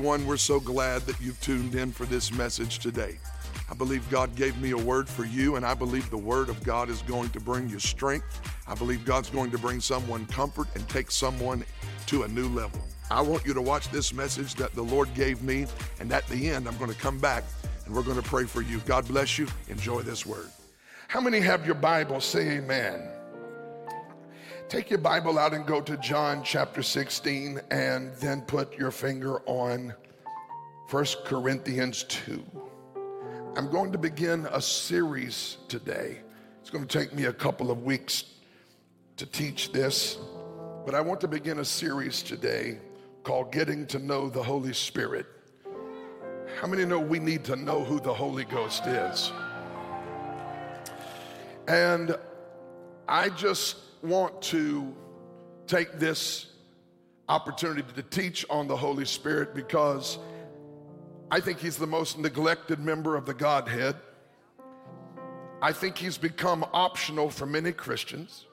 Everyone, we're so glad that you've tuned in for this message today. I believe God gave me a word for you, and I believe the word of God is going to bring you strength. I believe God's going to bring someone comfort and take someone to a new level. I want you to watch this message that the Lord gave me, and at the end, I'm going to come back and we're going to pray for you. God bless you. Enjoy this word. How many have your Bible? Say amen. Take your Bible out and go to John chapter 16 and then put your finger on 1 Corinthians 2. I'm going to begin a series today. It's going to take me a couple of weeks to teach this, but I want to begin a series today called Getting to Know the Holy Spirit. How many know we need to know who the Holy Ghost is? And I just want to take this opportunity to teach on the Holy Spirit because I think he's the most neglected member of the Godhead. I think he's become optional for many Christians.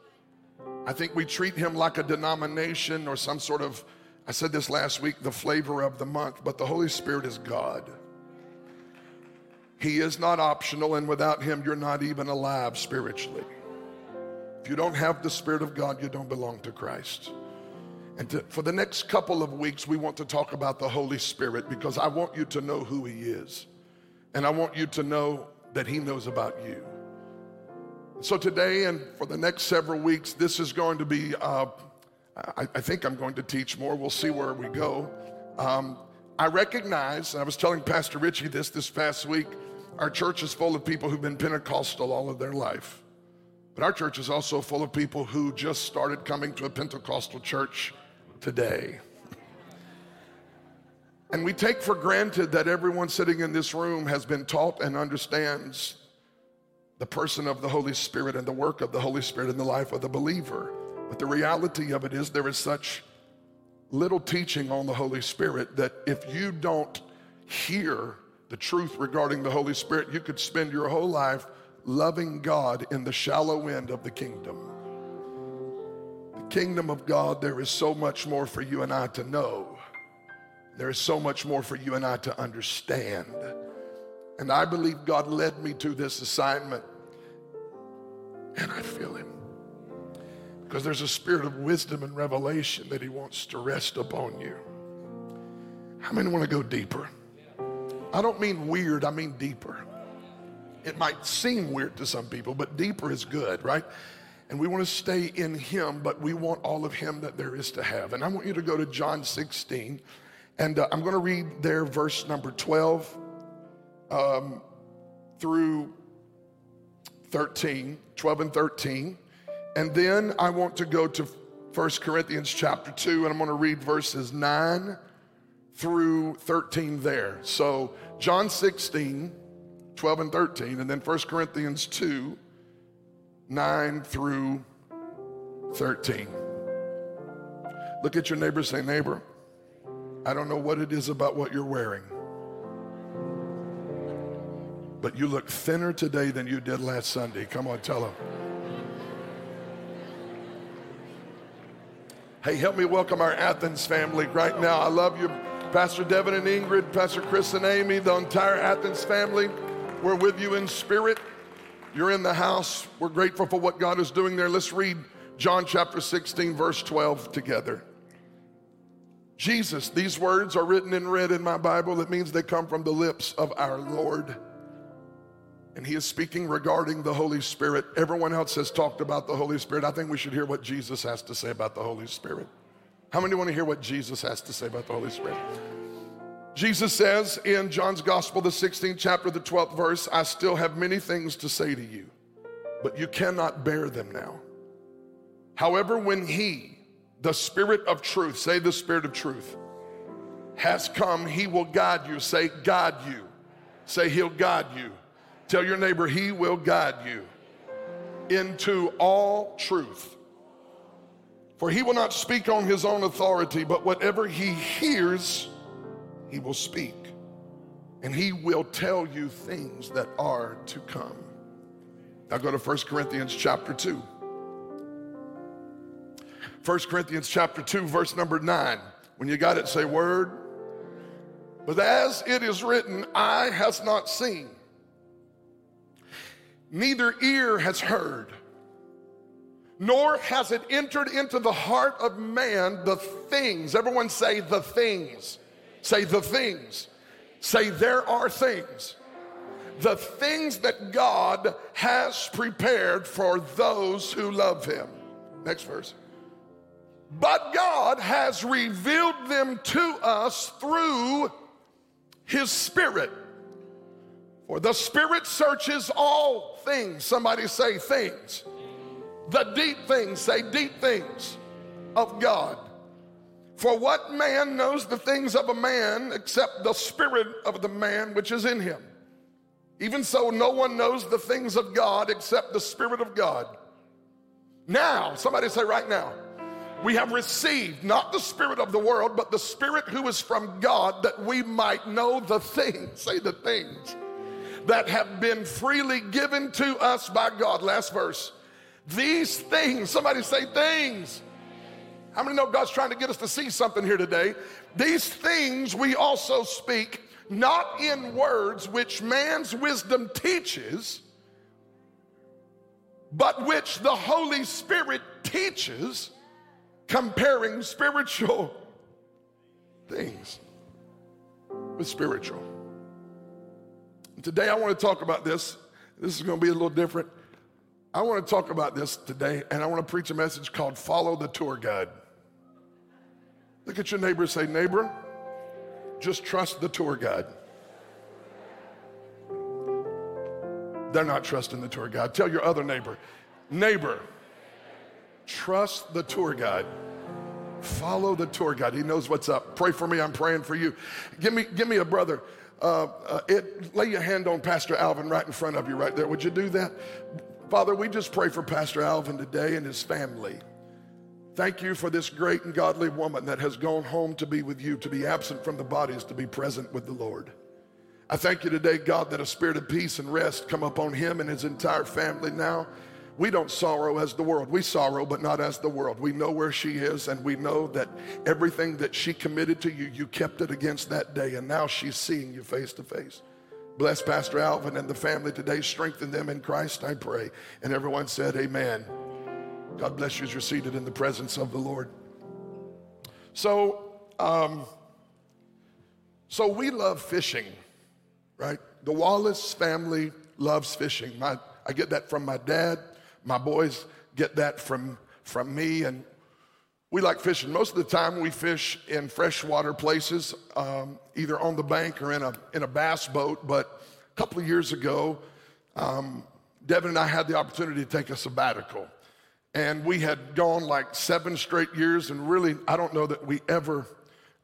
I think we treat him like a denomination or some sort of, I said this last week, the flavor of the month, but the Holy Spirit is God. He is not optional, and without him, you're not even alive spiritually. If you don't have the Spirit of God, you don't belong to Christ. And to, for the next couple of weeks, we want to talk about the Holy Spirit because I want you to know who He is. And I want you to know that He knows about you. So today and for the next several weeks, this is going to be, uh, I, I, think I'm going to teach more. We'll see where we go. Um, I recognize, I was telling Pastor Richie this this past week, our church is full of people who've been Pentecostal all of their life. But our church is also full of people who just started coming to a Pentecostal church today. And we take for granted that everyone sitting in this room has been taught and understands the person of the Holy Spirit and the work of the Holy Spirit in the life of the believer. But the reality of it is, there is such little teaching on the Holy Spirit that if you don't hear the truth regarding the Holy Spirit, you could spend your whole life loving God in the shallow end of the kingdom. The kingdom of God, there is so much more for you and I to know. There is so much more for you and I to understand. And I believe God led me to this assignment. And I feel Him. Because there's a spirit of wisdom and revelation that He wants to rest upon you. How many want to go deeper? I don't mean weird, I mean deeper. It might seem weird to some people, but deeper is good, right? And we want to stay in Him, but we want all of Him that there is to have. And I want you to go to John 16, and uh, I'm going to read there verse number 12 um, through 13, 12 and 13. And then I want to go to 1 Corinthians chapter 2, and I'm going to read verses 9 through 13 there. So, John 16, 12 and 13, and then 1 Corinthians 2, 9 through 13. Look at your neighbor, say, Neighbor, I don't know what it is about what you're wearing, but you look thinner today than you did last Sunday. Come on, tell them. Hey, help me welcome our Athens family right now. I love you, Pastor Devin and Ingrid, Pastor Chris and Amy, the entire Athens family. We're with you in spirit. You're in the house. We're grateful for what God is doing there. Let's read John chapter 16, verse 12 together. Jesus, these words are written in red in my Bible. It means they come from the lips of our Lord. And he is speaking regarding the Holy Spirit. Everyone else has talked about the Holy Spirit. I think we should hear what Jesus has to say about the Holy Spirit. How many want to hear what Jesus has to say about the Holy Spirit? Jesus says in John's Gospel, the 16th chapter, the 12th verse, I still have many things to say to you, but you cannot bear them now. However, when He, the Spirit of truth, say the Spirit of truth, has come, He will guide you. Say, guide you. Say, He'll guide you. Tell your neighbor, He will guide you into all truth. For He will not speak on His own authority, but whatever He hears, he will speak and he will tell you things that are to come. Now go to 1 Corinthians chapter 2. 1 Corinthians chapter 2, verse number 9. When you got it, say word. But as it is written, eye has not seen, neither ear has heard, nor has it entered into the heart of man the things. Everyone say the things. Say the things. Say there are things. The things that God has prepared for those who love him. Next verse. But God has revealed them to us through his spirit. For the spirit searches all things. Somebody say things the deep things, say deep things of God. For what man knows the things of a man except the spirit of the man which is in him? Even so, no one knows the things of God except the spirit of God. Now, somebody say right now, we have received not the spirit of the world, but the spirit who is from God that we might know the things, say the things that have been freely given to us by God. Last verse these things, somebody say things. How many know God's trying to get us to see something here today? These things we also speak, not in words which man's wisdom teaches, but which the Holy Spirit teaches, comparing spiritual things with spiritual. Today I want to talk about this. This is going to be a little different. I want to talk about this today, and I want to preach a message called Follow the Tour Guide. Look at your neighbor and say, Neighbor, just trust the tour guide. They're not trusting the tour guide. Tell your other neighbor, Neighbor, trust the tour guide. Follow the tour guide. He knows what's up. Pray for me. I'm praying for you. Give me, give me a brother. Uh, uh, it, lay your hand on Pastor Alvin right in front of you, right there. Would you do that? Father, we just pray for Pastor Alvin today and his family. Thank you for this great and godly woman that has gone home to be with you, to be absent from the bodies, to be present with the Lord. I thank you today, God, that a spirit of peace and rest come upon him and his entire family now. We don't sorrow as the world. We sorrow, but not as the world. We know where she is, and we know that everything that she committed to you, you kept it against that day, and now she's seeing you face to face. Bless Pastor Alvin and the family today. Strengthen them in Christ, I pray. And everyone said, Amen. God bless you as you're seated in the presence of the Lord. So, um, so we love fishing, right? The Wallace family loves fishing. My, I get that from my dad. My boys get that from, from me. And we like fishing. Most of the time, we fish in freshwater places, um, either on the bank or in a, in a bass boat. But a couple of years ago, um, Devin and I had the opportunity to take a sabbatical. And we had gone like seven straight years, and really, I don't know that we ever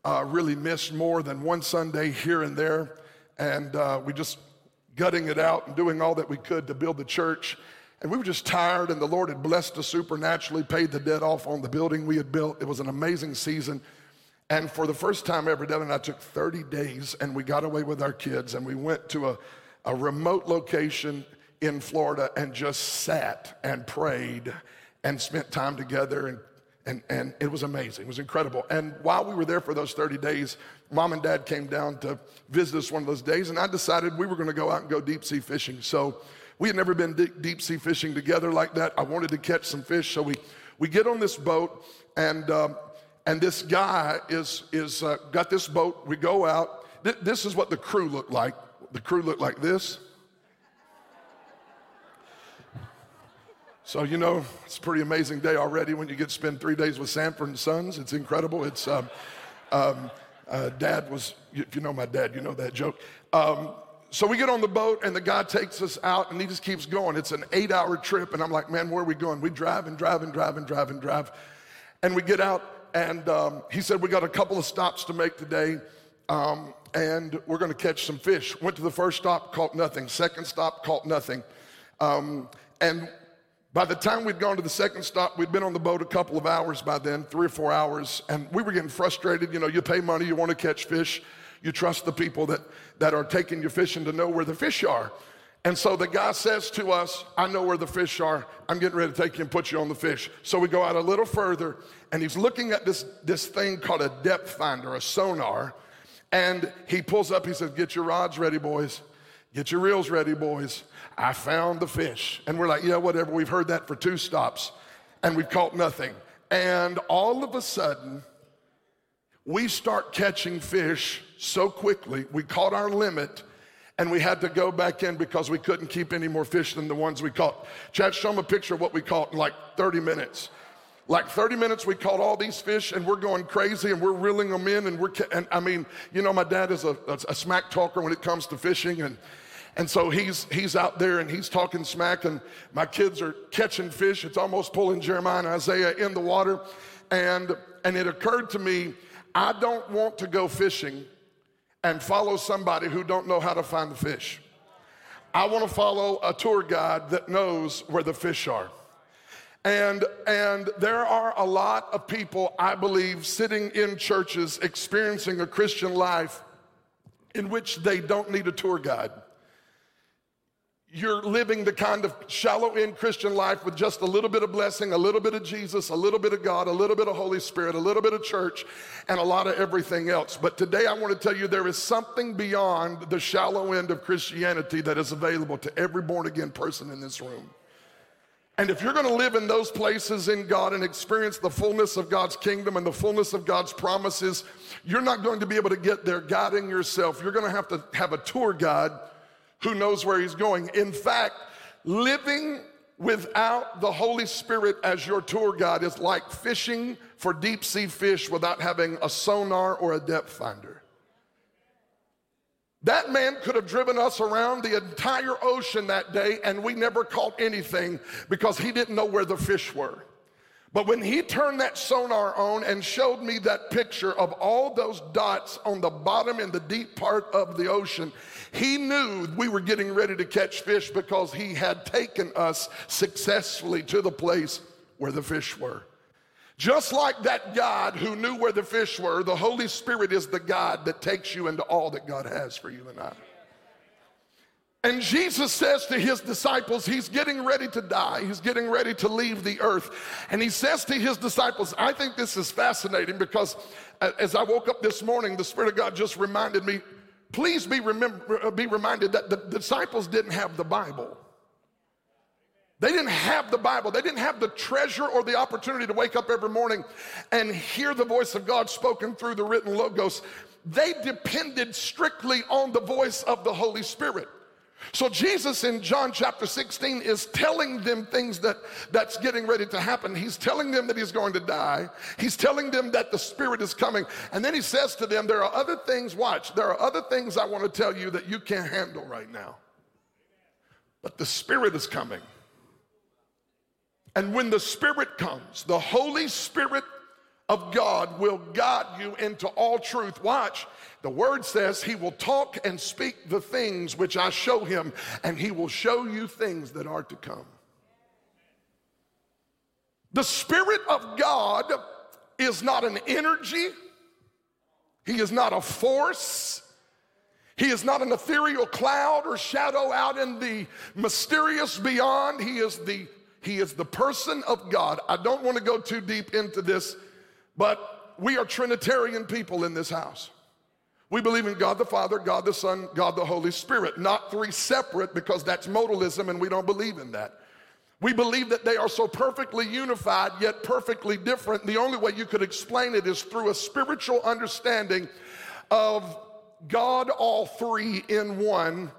uh, really missed more than one Sunday here and there. And uh, we just gutting it out and doing all that we could to build the church. And we were just tired, and the Lord had blessed us supernaturally, paid the debt off on the building we had built. It was an amazing season. And for the first time ever, Devin and I took 30 days and we got away with our kids and we went to a, a remote location in Florida and just sat and prayed and spent time together and and, and it was amazing. It was incredible. And while we were there for those 30 days, mom and dad came down to visit us one of those days, and I decided we were going to go out and go deep sea fishing. So we had never been deep, sea fishing together like that. I wanted to catch some fish, so we, we get on this boat, and, um, and this guy is, is uh, got this boat. We go out. Th- this is what the crew looked like. The crew looked like this. So, you know, it's a pretty amazing day already when you get to spend three days with Sanford and Sons. It's incredible. It's, um, um, uh, dad was, if you know my dad, you know that joke. Um, so we get on the boat and the guy takes us out and he just keeps going. It's an eight hour trip. And I'm like, man, where are we going? We drive and drive and drive and drive and drive. And we get out and um, he said, we got a couple of stops to make today. Um, and we're going to catch some fish. Went to the first stop, caught nothing. Second stop, caught nothing. Um, and by the time we'd gone to the second stop, we'd been on the boat a couple of hours by then, three or four hours, and we were getting frustrated. You know, you pay money, you want to catch fish. You trust the people that, that are taking you fishing to know where the fish are. And so the guy says to us, I know where the fish are. I'm getting ready to take you and put you on the fish. So we go out a little further, and he's looking at this, this thing called a depth finder, a sonar. And he pulls up, he says, Get your rods ready, boys. Get your reels ready, boys. I found the fish. And we're like, Yeah, whatever. We've heard that for two stops, and we've caught nothing. And all of a sudden, we start catching fish so quickly. We caught our limit and we had to go back in because we couldn't keep any more fish than the ones we caught. Chad, show them a picture of what we caught in like 30 minutes. Like 30 minutes, we caught all these fish and we're going crazy and we're reeling them in. And we're, and I mean, you know, my dad is a, a smack talker when it comes to fishing. And, and so he's, he's out there and he's talking smack, and my kids are catching fish. It's almost pulling Jeremiah and Isaiah in the water. And, and it occurred to me, I don't want to go fishing and follow somebody who don't know how to find the fish. I want to follow a tour guide that knows where the fish are. And, and there are a lot of people, I believe, sitting in churches experiencing a Christian life in which they don't need a tour guide you're living the kind of shallow end Christian life with just a little bit of blessing, a little bit of Jesus, a little bit of God, a little bit of Holy Spirit, a little bit of church, and a lot of everything else. But today I want to tell you there is something beyond the shallow end of Christianity that is available to every born again person in this room. And if you're going to live in those places in God and experience the fullness of God's kingdom and the fullness of God's promises, you're not going to be able to get there guiding yourself. You're going to have to have a tour guide who knows where he's going. In fact, living without the Holy Spirit as your tour guide is like fishing for deep sea fish without having a sonar or a depth finder. That man could have driven us around the entire ocean that day and we never caught anything because he didn't know where the fish were. But when he turned that sonar on and showed me that picture of all those dots on the bottom in the deep part of the ocean, he knew we were getting ready to catch fish because he had taken us successfully to the place where the fish were. Just like that God who knew where the fish were, the Holy Spirit is the God that takes you into all that God has for you and I. And Jesus says to his disciples, he's getting ready to die. He's getting ready to leave the earth. And he says to his disciples, I think this is fascinating because as I woke up this morning, the Spirit of God just reminded me, please be, remember, uh, be reminded that the disciples didn't have the Bible. They didn't have the Bible. They didn't have the treasure or the opportunity to wake up every morning and hear the voice of God spoken through the written logos. They depended strictly on the voice of the Holy Spirit. So Jesus in John chapter 16 is telling them things that that's getting ready to happen. He's telling them that he's going to die. He's telling them that the spirit is coming. And then he says to them, there are other things, watch, there are other things I want to tell you that you can't handle right now. But the spirit is coming. And when the spirit comes, the Holy Spirit of God will guide you into all truth. Watch, the word says he will talk and speak the things which I show him, and he will show you things that are to come. The Spirit of God is not an energy, he is not a force. He is not an ethereal cloud or shadow out in the mysterious beyond. He is the he is the person of God. I don't want to go too deep into this but we are Trinitarian people in this house. We believe in God the Father, God the Son, God the Holy Spirit, not three separate because that's modalism and we don't believe in that. We believe that they are so perfectly unified yet perfectly different. The only way you could explain it is through a spiritual understanding of God all three in one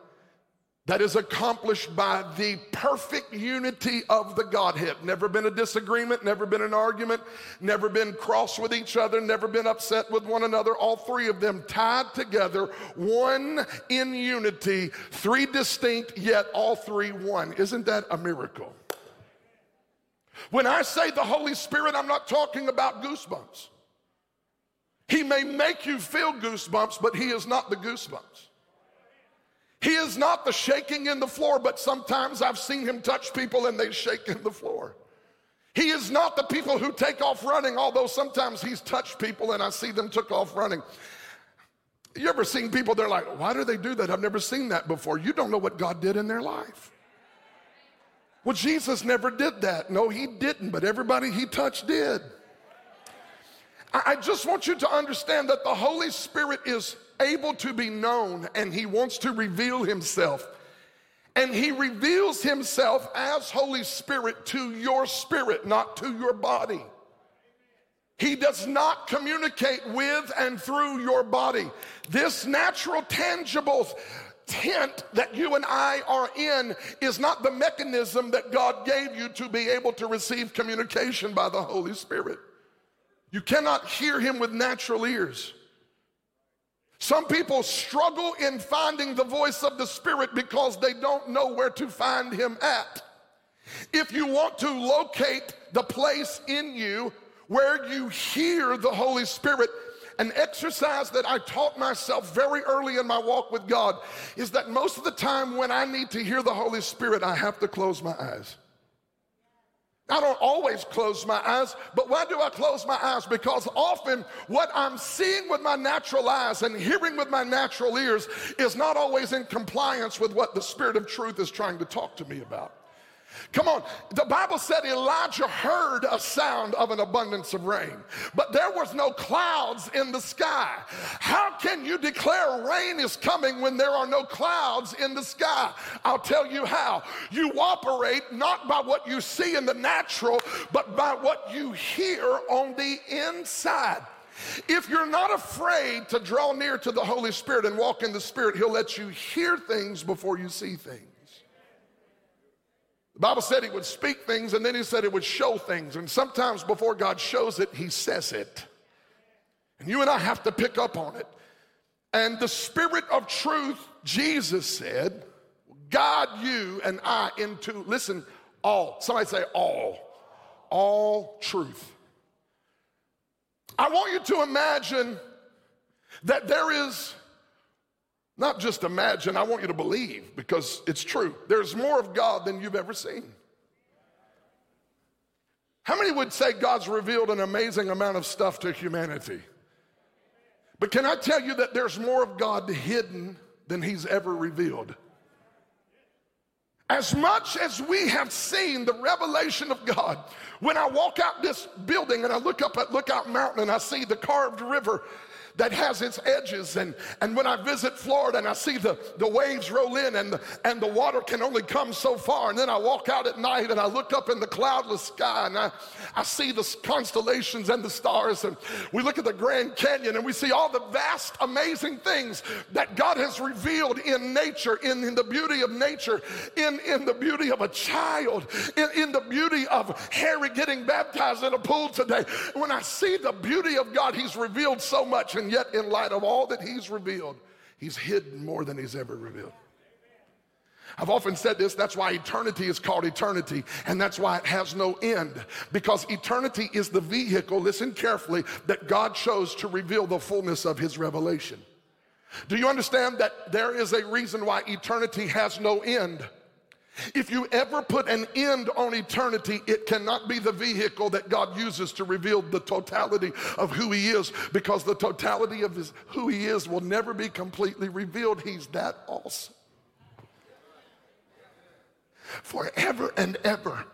that is accomplished by the perfect unity of the Godhead. Never been a disagreement, never been an argument, never been cross with each other, never been upset with one another. All three of them tied together, one in unity, three distinct, yet all three one. Isn't that a miracle? When I say the Holy Spirit, I'm not talking about goosebumps. He may make you feel goosebumps, but He is not the goosebumps. He is not the shaking in the floor, but sometimes I've seen him touch people and they shake in the floor. He is not the people who take off running, although sometimes he's touched people and I see them took off running. You ever seen people, they're like, why do they do that? I've never seen that before. You don't know what God did in their life. Well, Jesus never did that. No, he didn't, but everybody he touched did. I just want you to understand that the Holy Spirit is able to be known and he wants to reveal himself. And he reveals himself as Holy Spirit to your spirit, not to your body. He does not communicate with and through your body. This natural, tangible tent that you and I are in is not the mechanism that God gave you to be able to receive communication by the Holy Spirit. You cannot hear him with natural ears. Some people struggle in finding the voice of the Spirit because they don't know where to find Him at. If you want to locate the place in you where you hear the Holy Spirit, an exercise that I taught myself very early in my walk with God is that most of the time when I need to hear the Holy Spirit, I have to close my eyes. I don't always close my eyes, but why do I close my eyes? Because often what I'm seeing with my natural eyes and hearing with my natural ears is not always in compliance with what the Spirit of truth is trying to talk to me about. Come on, the Bible said Elijah heard a sound of an abundance of rain, but there was no clouds in the sky. How can you declare rain is coming when there are no clouds in the sky? I'll tell you how. You operate not by what you see in the natural, but by what you hear on the inside. If you're not afraid to draw near to the Holy Spirit and walk in the Spirit, He'll let you hear things before you see things. The Bible said he would speak things and then he said it would show things. And sometimes before God shows it, he says it. And you and I have to pick up on it. And the Spirit of truth, Jesus said, God, you and I into, listen, all. Somebody say all. All truth. I want you to imagine that there is not just imagine, I want you to believe because it's true. There's more of God than you've ever seen. How many would say God's revealed an amazing amount of stuff to humanity? But can I tell you that there's more of God hidden than He's ever revealed? As much as we have seen the revelation of God, when I walk out this building and I look up at Lookout Mountain and I see the carved river that has its edges. And, and when I visit Florida and I see the, the waves roll in and the, and the water can only come so far. And then I walk out at night and I look up in the cloudless sky and I, I see the constellations and the stars. And we look at the Grand Canyon and we see all the vast, amazing things that God has revealed in nature, in, in the beauty of nature, in, in the beauty of a child, in, in the beauty of Harry getting baptized in a pool today. When I see the beauty of God, He's revealed so much. And and yet, in light of all that he's revealed, he's hidden more than he's ever revealed. I've often said this, that's why eternity is called eternity, and that's why it has no end. Because eternity is the vehicle, listen carefully, that God chose to reveal the fullness of his revelation. Do you understand that there is a reason why eternity has no end? If you ever put an end on eternity, it cannot be the vehicle that God uses to reveal the totality of who He is, because the totality of his, who He is will never be completely revealed. He's that awesome. Forever and ever.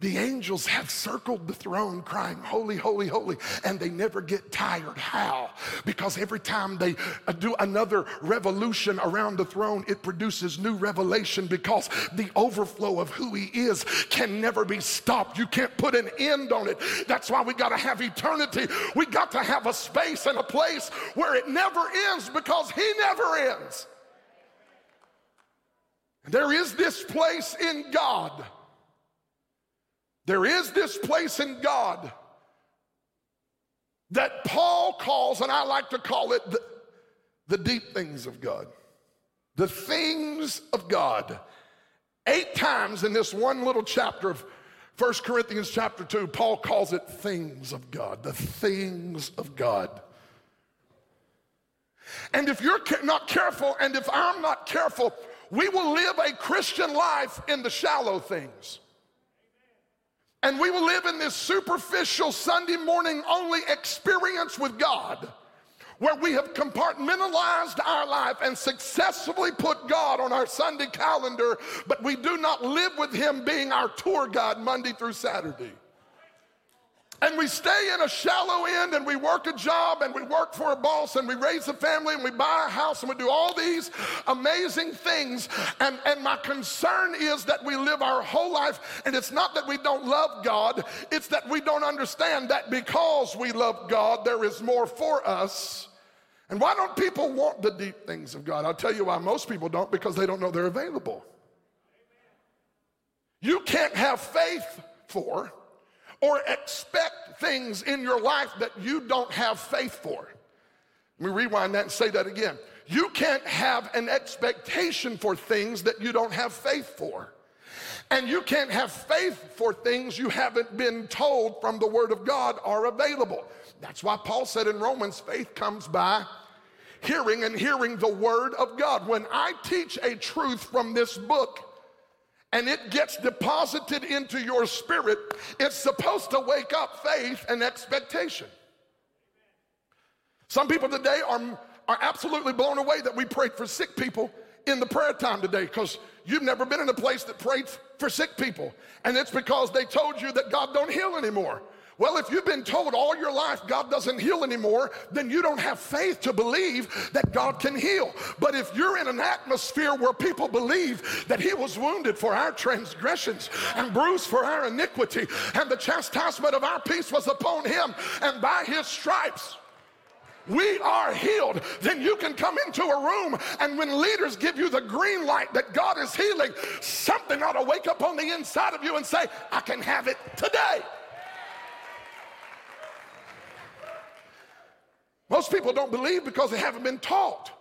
The angels have circled the throne crying, Holy, holy, holy, and they never get tired. How? Because every time they uh, do another revolution around the throne, it produces new revelation because the overflow of who He is can never be stopped. You can't put an end on it. That's why we got to have eternity. We got to have a space and a place where it never ends because He never ends. There is this place in God there is this place in God that Paul calls, and I like to call it the, the deep things of God. The things of God. Eight times in this one little chapter of 1 Corinthians chapter 2, Paul calls it things of God, the things of God. And if you're not careful, and if I'm not careful, we will live a Christian life in the shallow things. And we will live in this superficial Sunday morning only experience with God where we have compartmentalized our life and successfully put God on our Sunday calendar, but we do not live with Him being our tour guide Monday through Saturday. And we stay in a shallow end and we work a job and we work for a boss and we raise a family and we buy a house and we do all these amazing things. And, and my concern is that we live our whole life and it's not that we don't love God, it's that we don't understand that because we love God, there is more for us. And why don't people want the deep things of God? I'll tell you why most people don't because they don't know they're available. You can't have faith for or expect things in your life that you don't have faith for. Let me rewind that and say that again. You can't have an expectation for things that you don't have faith for. And you can't have faith for things you haven't been told from the Word of God are available. That's why Paul said in Romans, faith comes by hearing and hearing the Word of God. When I teach a truth from this book, and it gets deposited into your spirit, it's supposed to wake up faith and expectation. Some people today are, are absolutely blown away that we prayed for sick people in the prayer time today because you've never been in a place that prayed for sick people. And it's because they told you that God don't heal anymore. Well, if you've been told all your life God doesn't heal anymore, then you don't have faith to believe that God can heal. But if you're in an atmosphere where people believe that He was wounded for our transgressions and bruised for our iniquity, and the chastisement of our peace was upon Him, and by His stripes, we are healed, then you can come into a room and when leaders give you the green light that God is healing, something ought to wake up on the inside of you and say, I can have it today. Most people don't believe because they haven't been taught.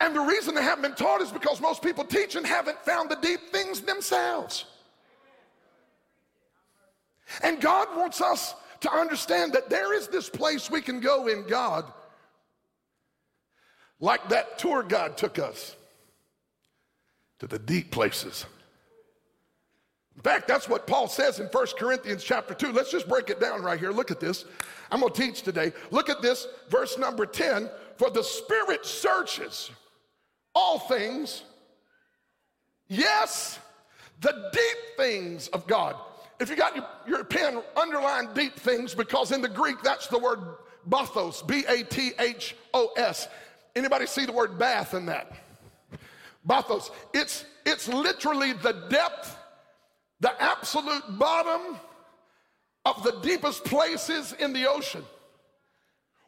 And the reason they haven't been taught is because most people teach and haven't found the deep things themselves. And God wants us to understand that there is this place we can go in God, like that tour guide took us to the deep places. In fact, that's what Paul says in 1 Corinthians chapter 2. Let's just break it down right here. Look at this. I'm going to teach today. Look at this, verse number 10. For the Spirit searches all things, yes, the deep things of God. If you got your, your pen, underline deep things because in the Greek that's the word bathos, B-A-T-H-O-S. Anybody see the word bath in that? Bathos. It's, it's literally the depth, the absolute bottom of the deepest places in the ocean.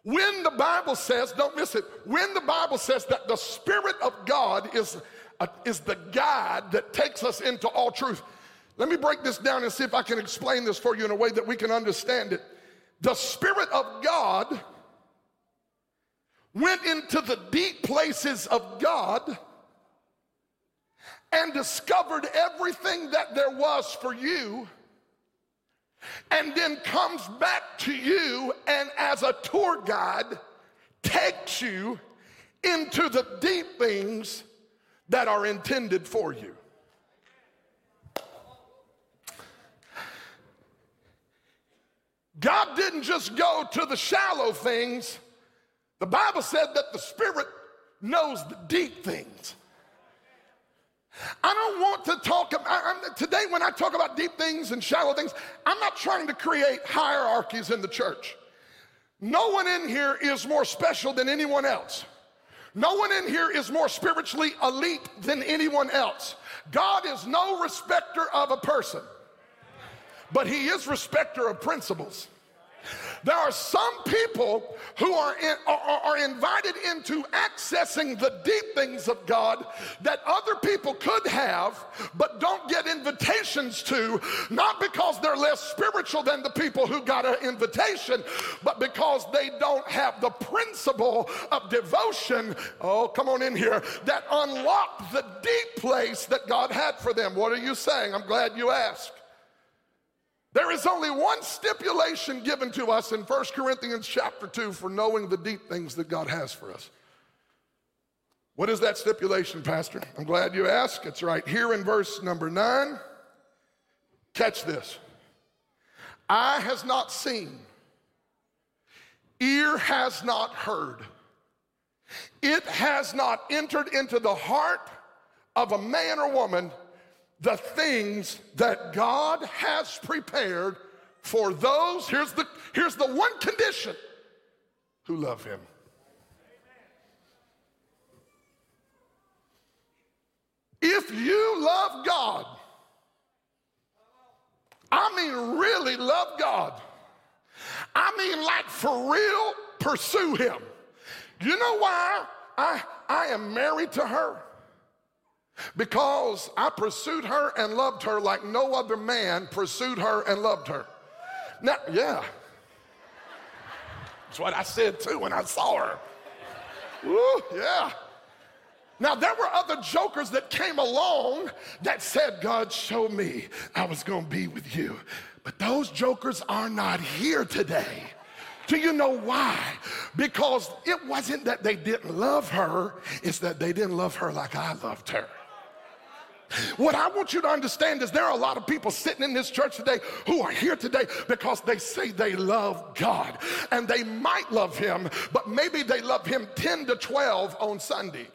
When the Bible says, don't miss it, when the Bible says that the Spirit of God is, uh, is the guide that takes us into all truth. Let me break this down and see if I can explain this for you in a way that we can understand it. The Spirit of God went into the deep places of God and discovered everything that there was for you and then comes back to you and as a tour guide takes you into the deep things that are intended for you. God didn't just go to the shallow things. The Bible said that the Spirit knows the deep things. I don't want to talk about, today when I talk about deep things and shallow things, I'm not trying to create hierarchies in the church. No one in here is more special than anyone else. No one in here is more spiritually elite than anyone else. God is no respecter of a person, but he is respecter of principles. There are some people who are, in, are, are, invited into accessing the deep things of God that other people could have, but don't get invitations to, not because they're less spiritual than the people who got an invitation, but because they don't have the principle of devotion. Oh, come on in here, that unlocked the deep place that God had for them. What are you saying? I'm glad you asked. There is only one stipulation given to us in 1 Corinthians chapter 2 for knowing the deep things that God has for us. What is that stipulation, Pastor? I'm glad you asked. It's right here in verse number 9. Catch this. Eye has not seen, ear has not heard, it has not entered into the heart of a man or woman the things that God has prepared for those, here's the, here's the one condition, who love him. If you love God, I mean really love God, I mean like for real pursue him. You know why I, I am married to her? Because I pursued her and loved her like no other man pursued her and loved her. Now, yeah. That's what I said too when I saw her. Ooh, yeah. Now, there were other jokers that came along that said, God showed me I was going to be with you. But those jokers are not here today. Do you know why? Because it wasn't that they didn't love her, it's that they didn't love her like I loved her. What I want you to understand is there are a lot of people sitting in this church today who are here today because they say they love God and they might love Him, but maybe they love Him 10 to 12 on Sunday.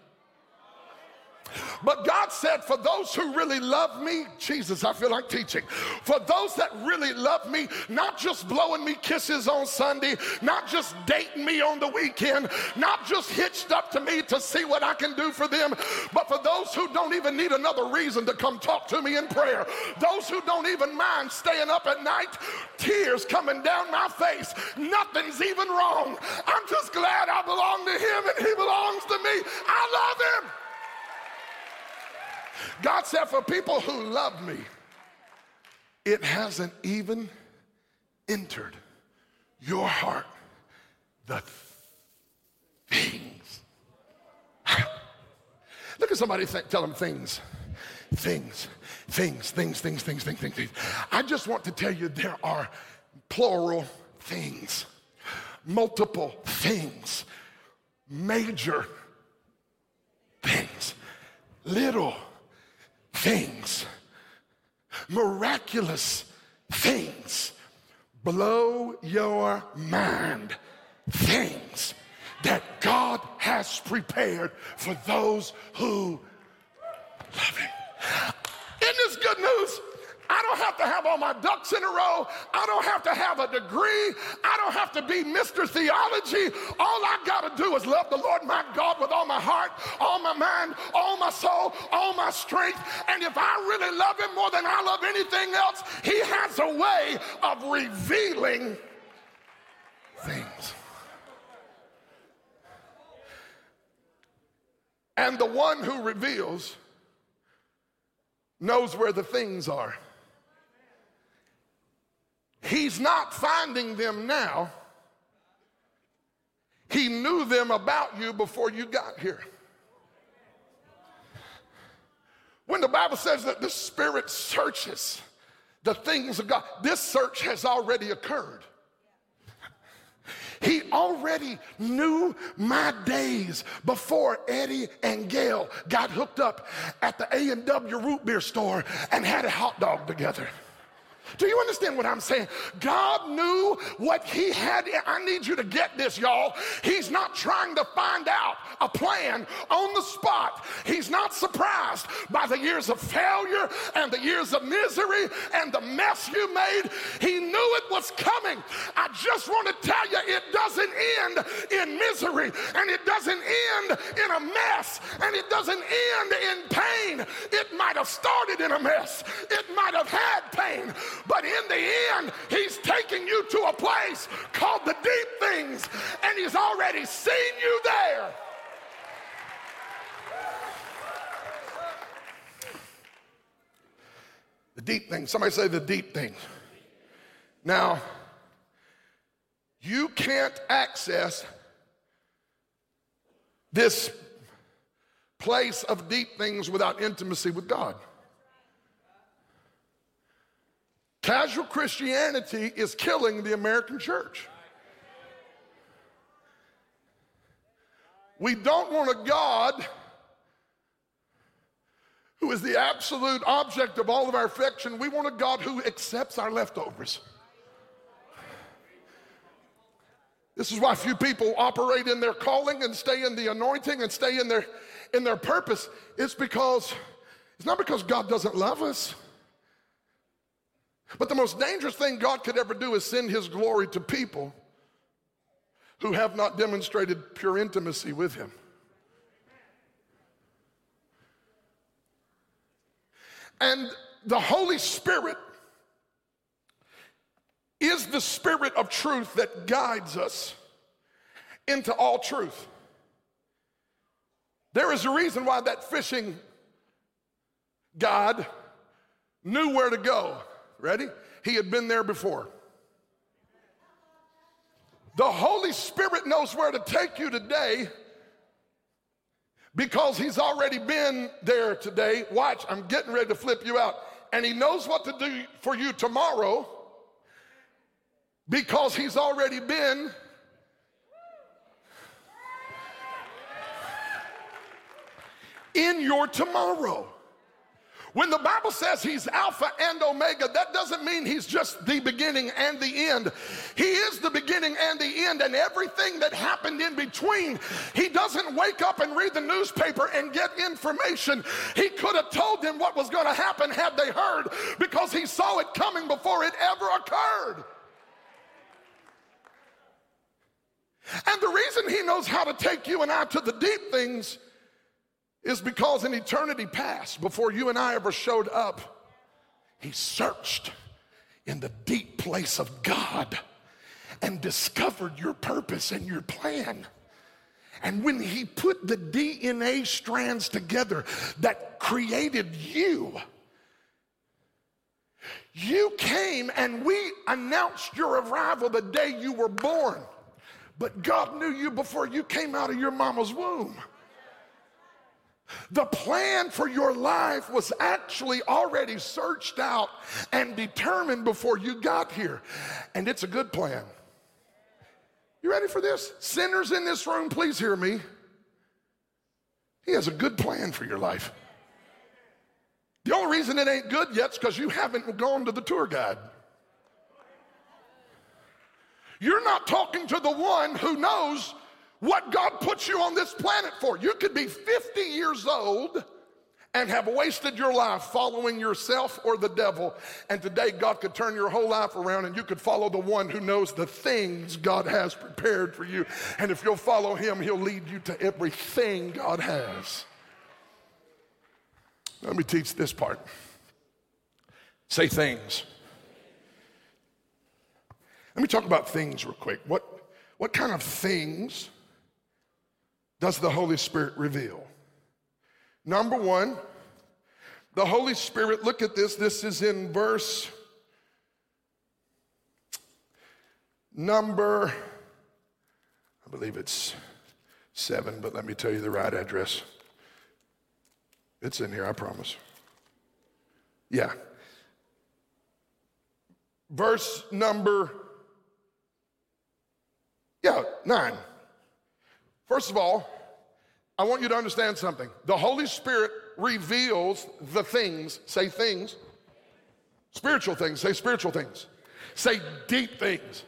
But God said, for those who really love me, Jesus, I feel like teaching. For those that really love me, not just blowing me kisses on Sunday, not just dating me on the weekend, not just hitched up to me to see what I can do for them, but for those who don't even need another reason to come talk to me in prayer, those who don't even mind staying up at night, tears coming down my face, nothing's even wrong. I'm just glad I belong to Him and He belongs to me. I love Him. God said, for people who love me, it hasn't even entered your heart the things. Look at somebody th- tell them things. Things, things, things, things, things, things, things, things. I just want to tell you there are plural things, multiple things, major things, little things, miraculous things, blow your mind things that God has prepared for those who love Him. Isn't this good news? I don't have to have all my ducks in a row. I don't have to have a degree. I don't have to be Mr. Theology. All I got to do is love the Lord my God with all my heart, all my mind, all my soul, all my strength. And if I really love Him more than I love anything else, He has a way of revealing things. And the one who reveals knows where the things are. He's not finding them now. He knew them about you before you got here. When the Bible says that the Spirit searches the things of God, this search has already occurred. He already knew my days before Eddie and Gail got hooked up at the A&W root beer store and had a hot dog together. Do you understand what I'm saying? God knew what He had. I need you to get this, y'all. He's not trying to find out a plan on the spot. He's not surprised by the years of failure and the years of misery and the mess you made. He knew it was coming. I just want to tell you, it doesn't end in misery and it doesn't end in a mess and it doesn't end in pain. Might have started in a mess, it might have had pain, but in the end, He's taking you to a place called the deep things, and He's already seen you there. The deep things. Somebody say the deep things. Now, you can't access this place of deep things without intimacy with God. Casual Christianity is killing the American church. We don't want a God who is the absolute object of all of our affection. We want a God who accepts our leftovers. This is why few people operate in their calling and stay in the anointing and stay in their in their purpose. It's because it's not because God doesn't love us. But the most dangerous thing God could ever do is send his glory to people who have not demonstrated pure intimacy with him. And the Holy Spirit is the spirit of truth that guides us into all truth. There is a reason why that fishing God knew where to go. Ready? He had been there before. The Holy Spirit knows where to take you today because He's already been there today. Watch, I'm getting ready to flip you out. And He knows what to do for you tomorrow because He's already been in your tomorrow. When the Bible says he's Alpha and Omega, that doesn't mean he's just the beginning and the end. He is the beginning and the end, and everything that happened in between. He doesn't wake up and read the newspaper and get information. He could have told them what was going to happen had they heard because he saw it coming before it ever occurred. And the reason he knows how to take you and I to the deep things is because in eternity past, before you and I ever showed up, he searched in the deep place of God and discovered your purpose and your plan. And when he put the DNA strands together that created you, you came and we announced your arrival the day you were born. But God knew you before you came out of your mama's womb. The plan for your life was actually already searched out and determined before you got here. And it's a good plan. You ready for this? Sinners in this room, please hear me. He has a good plan for your life. The only reason it ain't good yet is because you haven't gone to the tour guide. You're not talking to the one who knows what God puts you on this planet for. You could be 50 years old and have wasted your life following yourself or the devil. And today, God could turn your whole life around and you could follow the one who knows the things God has prepared for you. And if you'll follow him, he'll lead you to everything God has. Let me teach this part. Say things. Let me talk about things real quick. What, what kind of things does the Holy Spirit reveal? Number one, the Holy Spirit, look at this. This is in verse number, I believe it's seven, but let me tell you the right address. It's in here, I promise. Yeah. Verse number, yeah, nine. First of all, I want you to understand something. The Holy Spirit reveals the things, say things, spiritual things, say spiritual things, say deep things.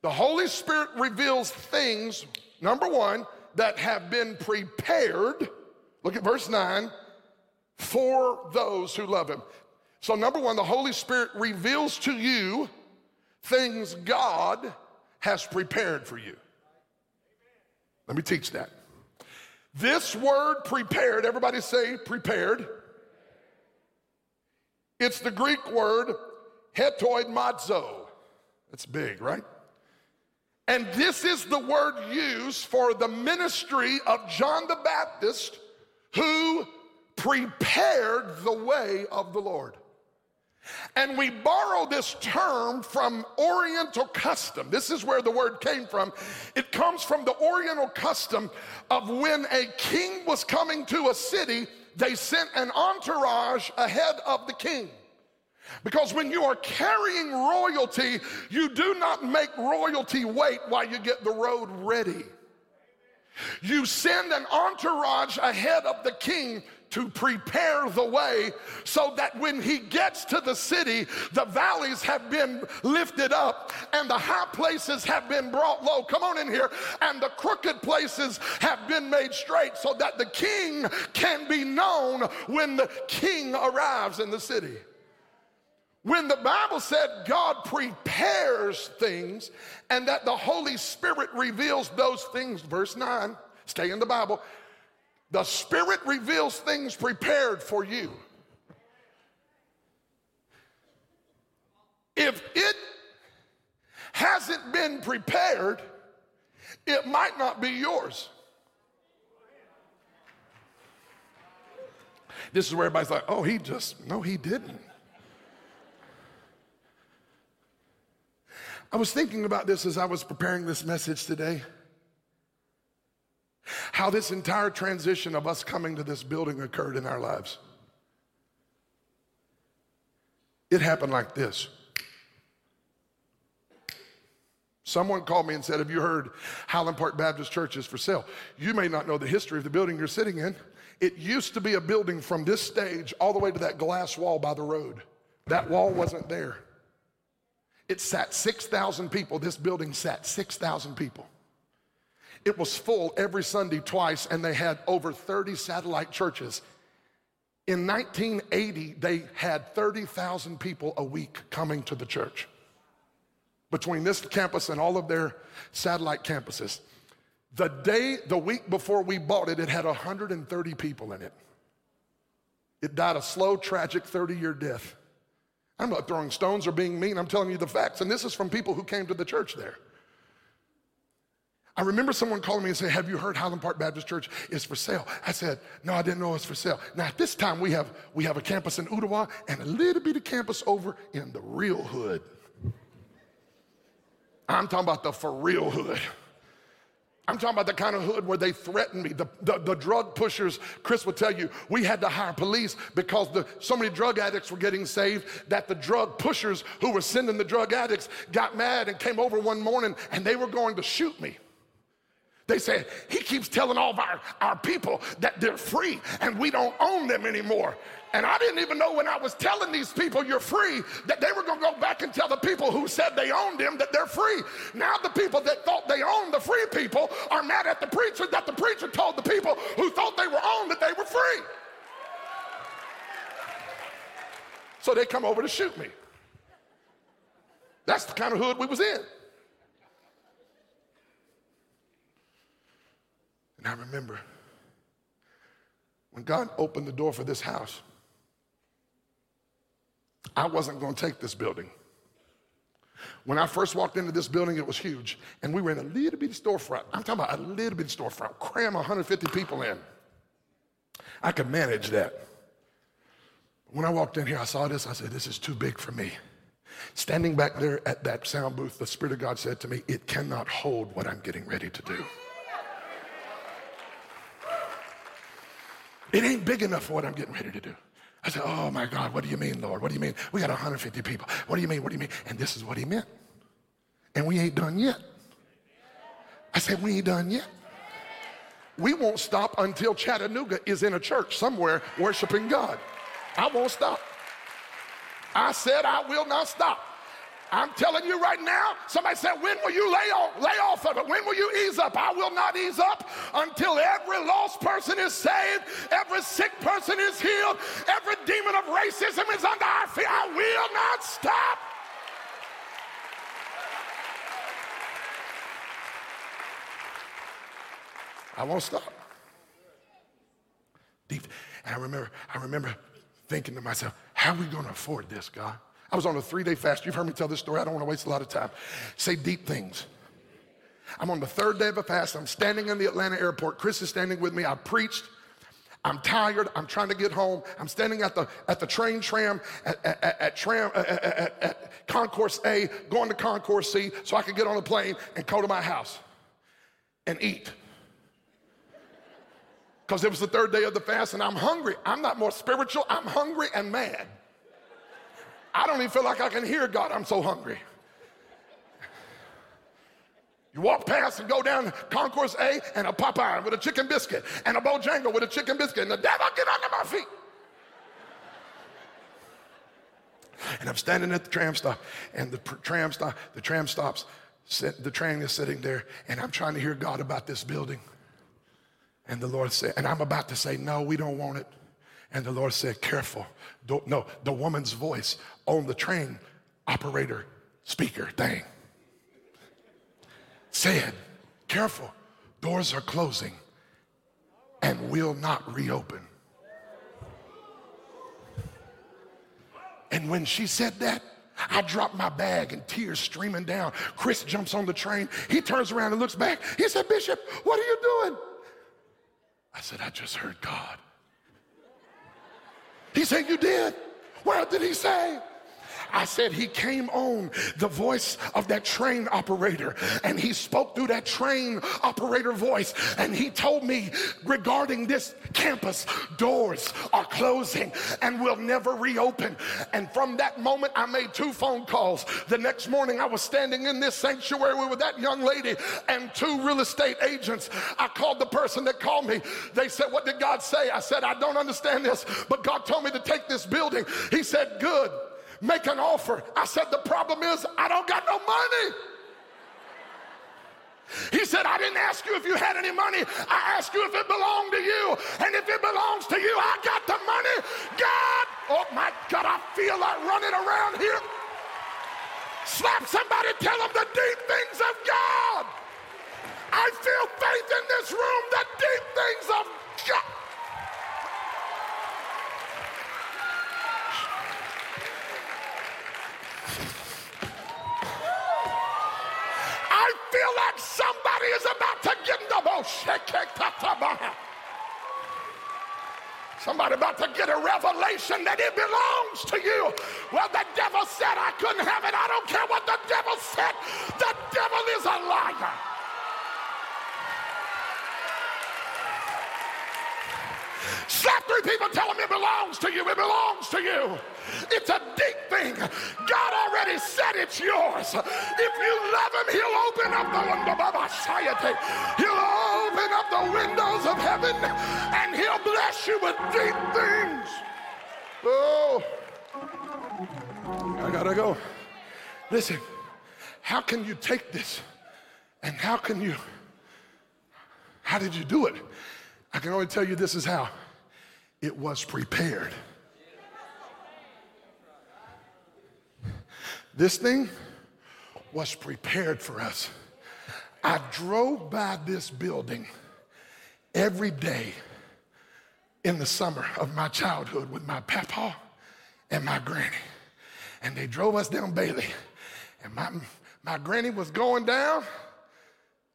The Holy Spirit reveals things, number one, that have been prepared. Look at verse 9 for those who love Him. So, number one, the Holy Spirit reveals to you things God has prepared for you. Let me teach that. This word prepared, everybody say prepared. It's the Greek word hetoimazo. That's big, right? And this is the word used for the ministry of John the Baptist who prepared the way of the Lord. And we borrow this term from Oriental custom. This is where the word came from. It comes from the Oriental custom of when a king was coming to a city, they sent an entourage ahead of the king. Because when you are carrying royalty, you do not make royalty wait while you get the road ready. You send an entourage ahead of the king to prepare the way so that when he gets to the city, the valleys have been lifted up and the high places have been brought low. Come on in here. And the crooked places have been made straight so that the king can be known when the king arrives in the city. When the Bible said God prepares things and that the Holy Spirit reveals those things, verse 9, stay in the Bible, the Spirit reveals things prepared for you. If it hasn't been prepared, it might not be yours. This is where everybody's like, oh, he just, no, he didn't. I was thinking about this as I was preparing this message today. How this entire transition of us coming to this building occurred in our lives. It happened like this. Someone called me and said, Have you heard Highland Park Baptist Church is for sale? You may not know the history of the building you're sitting in. It used to be a building from this stage all the way to that glass wall by the road. That wall wasn't there. It sat 6,000 people. This building sat 6,000 people. It was full every Sunday twice, and they had over 30 satellite churches. In 1980, they had 30,000 people a week coming to the church between this campus and all of their satellite campuses. The day, the week before we bought it, it had 130 people in it. It died a slow, tragic 30 year death. I'm not throwing stones or being mean, I'm telling you the facts. And this is from people who came to the church there. I remember someone calling me and saying, Have you heard Highland Park Baptist Church is for sale? I said, No, I didn't know it was for sale. Now, at this time, we have, we have a campus in Ooltewah and a little bit of campus over in the real hood. I'm talking about the for real hood. I'm talking about the kind of hood where they threatened me. The, the, the, drug pushers, Chris will tell you, we had to hire police because the, so many drug addicts were getting saved that the drug pushers who were sending the drug addicts got mad and came over one morning and they were going to shoot me. They said, he keeps telling all of our, our people that they're free and we don't own them anymore. And I didn't even know when I was telling these people you're free that they were going to go back and tell the people who said they owned them that they're free. Now the people that thought they owned the free people are mad at the preacher that the preacher told the people who thought they were owned that they were free. So they come over to shoot me. That's the kind of hood we was in. And I remember when God opened the door for this house, I wasn't going to take this building. When I first walked into this building, it was huge, and we were in a little bitty storefront. I'm talking about a little bitty storefront, cram 150 people in. I could manage that. When I walked in here, I saw this. I said, This is too big for me. Standing back there at that sound booth, the Spirit of God said to me, It cannot hold what I'm getting ready to do. It ain't big enough for what I'm getting ready to do. I said, Oh my God, what do you mean, Lord? What do you mean? We got 150 people. What do you mean? What do you mean? And this is what he meant. And we ain't done yet. I said, We ain't done yet. We won't stop until Chattanooga is in a church somewhere worshiping God. I won't stop. I said, I will not stop. I'm telling you right now, somebody said, when will you lay off, lay off of it? When will you ease up? I will not ease up until every lost person is saved, every sick person is healed, every demon of racism is under our feet. I will not stop. I won't stop. Deep. And I remember, I remember thinking to myself, how are we going to afford this, God? I was on a three day fast. You've heard me tell this story. I don't want to waste a lot of time. Say deep things. I'm on the third day of a fast. I'm standing in the Atlanta airport. Chris is standing with me. I preached. I'm tired. I'm trying to get home. I'm standing at the at the train tram at, at, at tram at, at, concourse A, going to concourse C, so I could get on a plane and go to my house and eat. Because it was the third day of the fast, and I'm hungry. I'm not more spiritual. I'm hungry and mad. I don't even feel like I can hear God. I'm so hungry. You walk past and go down Concourse A and a Popeye with a chicken biscuit and a Bojangle with a chicken biscuit and the devil get under my feet. And I'm standing at the tram stop and the tram stop, the tram stops, the train is sitting there and I'm trying to hear God about this building. And the Lord said, and I'm about to say, no, we don't want it. And the Lord said, Careful. Don't, no, the woman's voice on the train operator speaker thing said, Careful, doors are closing and will not reopen. And when she said that, I dropped my bag and tears streaming down. Chris jumps on the train. He turns around and looks back. He said, Bishop, what are you doing? I said, I just heard God. He said, You did? Where did he say? I said he came on the voice of that train operator and he spoke through that train operator voice and he told me regarding this campus, doors are closing and will never reopen. And from that moment, I made two phone calls. The next morning, I was standing in this sanctuary with that young lady and two real estate agents. I called the person that called me. They said, What did God say? I said, I don't understand this, but God told me to take this building. He said, Good make an offer. I said, The problem is, I don't got no money. He said, I didn't ask you if you had any money. I asked you if it belonged to you. And if it belongs to you, I got the money. God, oh my God, I feel like running around here. Slap somebody, tell them the deep things of God. I feel faith in this room, the deep things of God. Feel like somebody is about to get the boat. Somebody about to get a revelation that it belongs to you. Well, the devil said I couldn't have it. I don't care what the devil said. The devil is a liar. Slap three people, tell them it belongs to you. It belongs to you. It's a deep thing. God already said it's yours. If you love him, he'll open up the window of society. He'll open up the windows of heaven and he'll bless you with deep things. Oh, I gotta go. Listen, how can you take this and how can you, how did you do it? I can only tell you this is how it was prepared. This thing was prepared for us. I drove by this building every day in the summer of my childhood with my papa and my granny. And they drove us down Bailey. And my, my granny was going down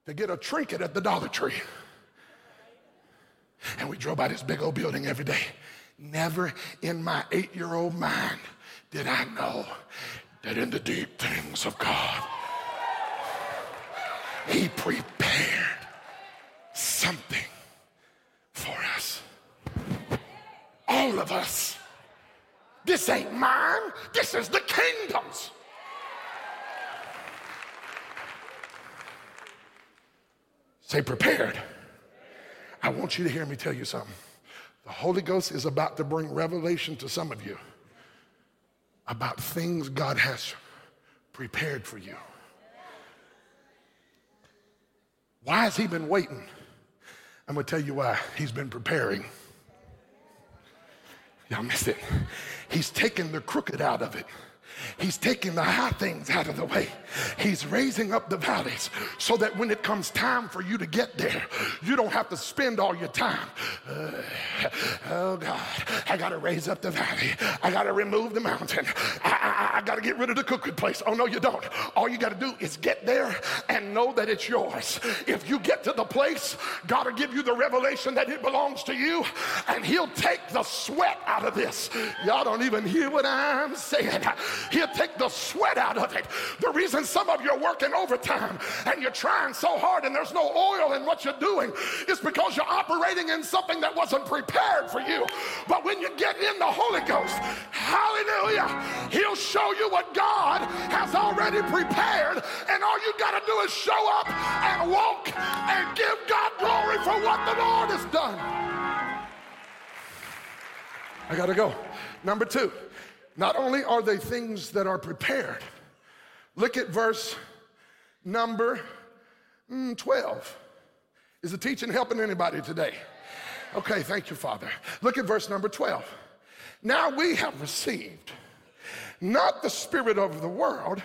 to get a trinket at the Dollar Tree. And we drove by this big old building every day. Never in my eight year old mind did I know that in the deep things of God, He prepared something for us. All of us. This ain't mine, this is the kingdom's. Say prepared. I want you to hear me tell you something. The Holy Ghost is about to bring revelation to some of you about things God has prepared for you. Why has He been waiting? I'm going to tell you why. He's been preparing. Y'all missed it. He's taken the crooked out of it. He's taking the high things out of the way. He's raising up the valleys so that when it comes time for you to get there, you don't have to spend all your time. Uh, oh God, I got to raise up the valley. I got to remove the mountain. I, I, got to get rid of the cooking place. Oh no, you don't. All you got to do is get there and know that it's yours. If you get to the place, God will give you the revelation that it belongs to you, and He'll take the sweat out of this. Y'all don't even hear what I'm saying. He'll take the sweat out of it. The reason some of you are working overtime and you're trying so hard and there's no oil in what you're doing is because you're operating in something that wasn't prepared for you. But when you get in the Holy Ghost, hallelujah, He'll show you what God has already prepared. And all you got to do is show up and walk and give God glory for what the Lord has done. I got to go. Number two. Not only are they things that are prepared, look at verse number mm, 12. Is the teaching helping anybody today? Okay, thank you, Father. Look at verse number 12. Now we have received not the spirit of the world,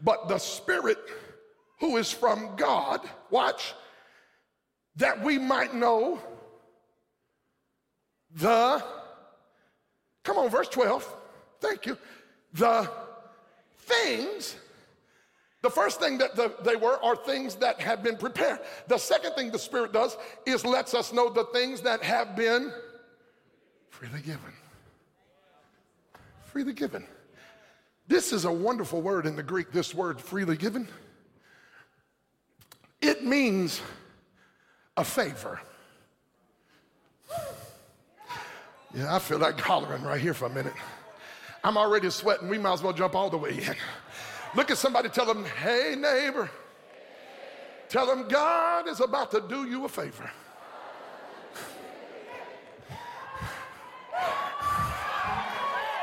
but the spirit who is from God. Watch, that we might know the, come on, verse 12. Thank you. The things the first thing that the, they were are things that have been prepared. The second thing the Spirit does is lets us know the things that have been freely given. Freely given. This is a wonderful word in the Greek, this word freely given. It means a favor. Yeah, I feel like hollering right here for a minute. I'm already sweating. We might as well jump all the way in. Look at somebody, tell them, hey, neighbor. Tell them God is about to do you a favor.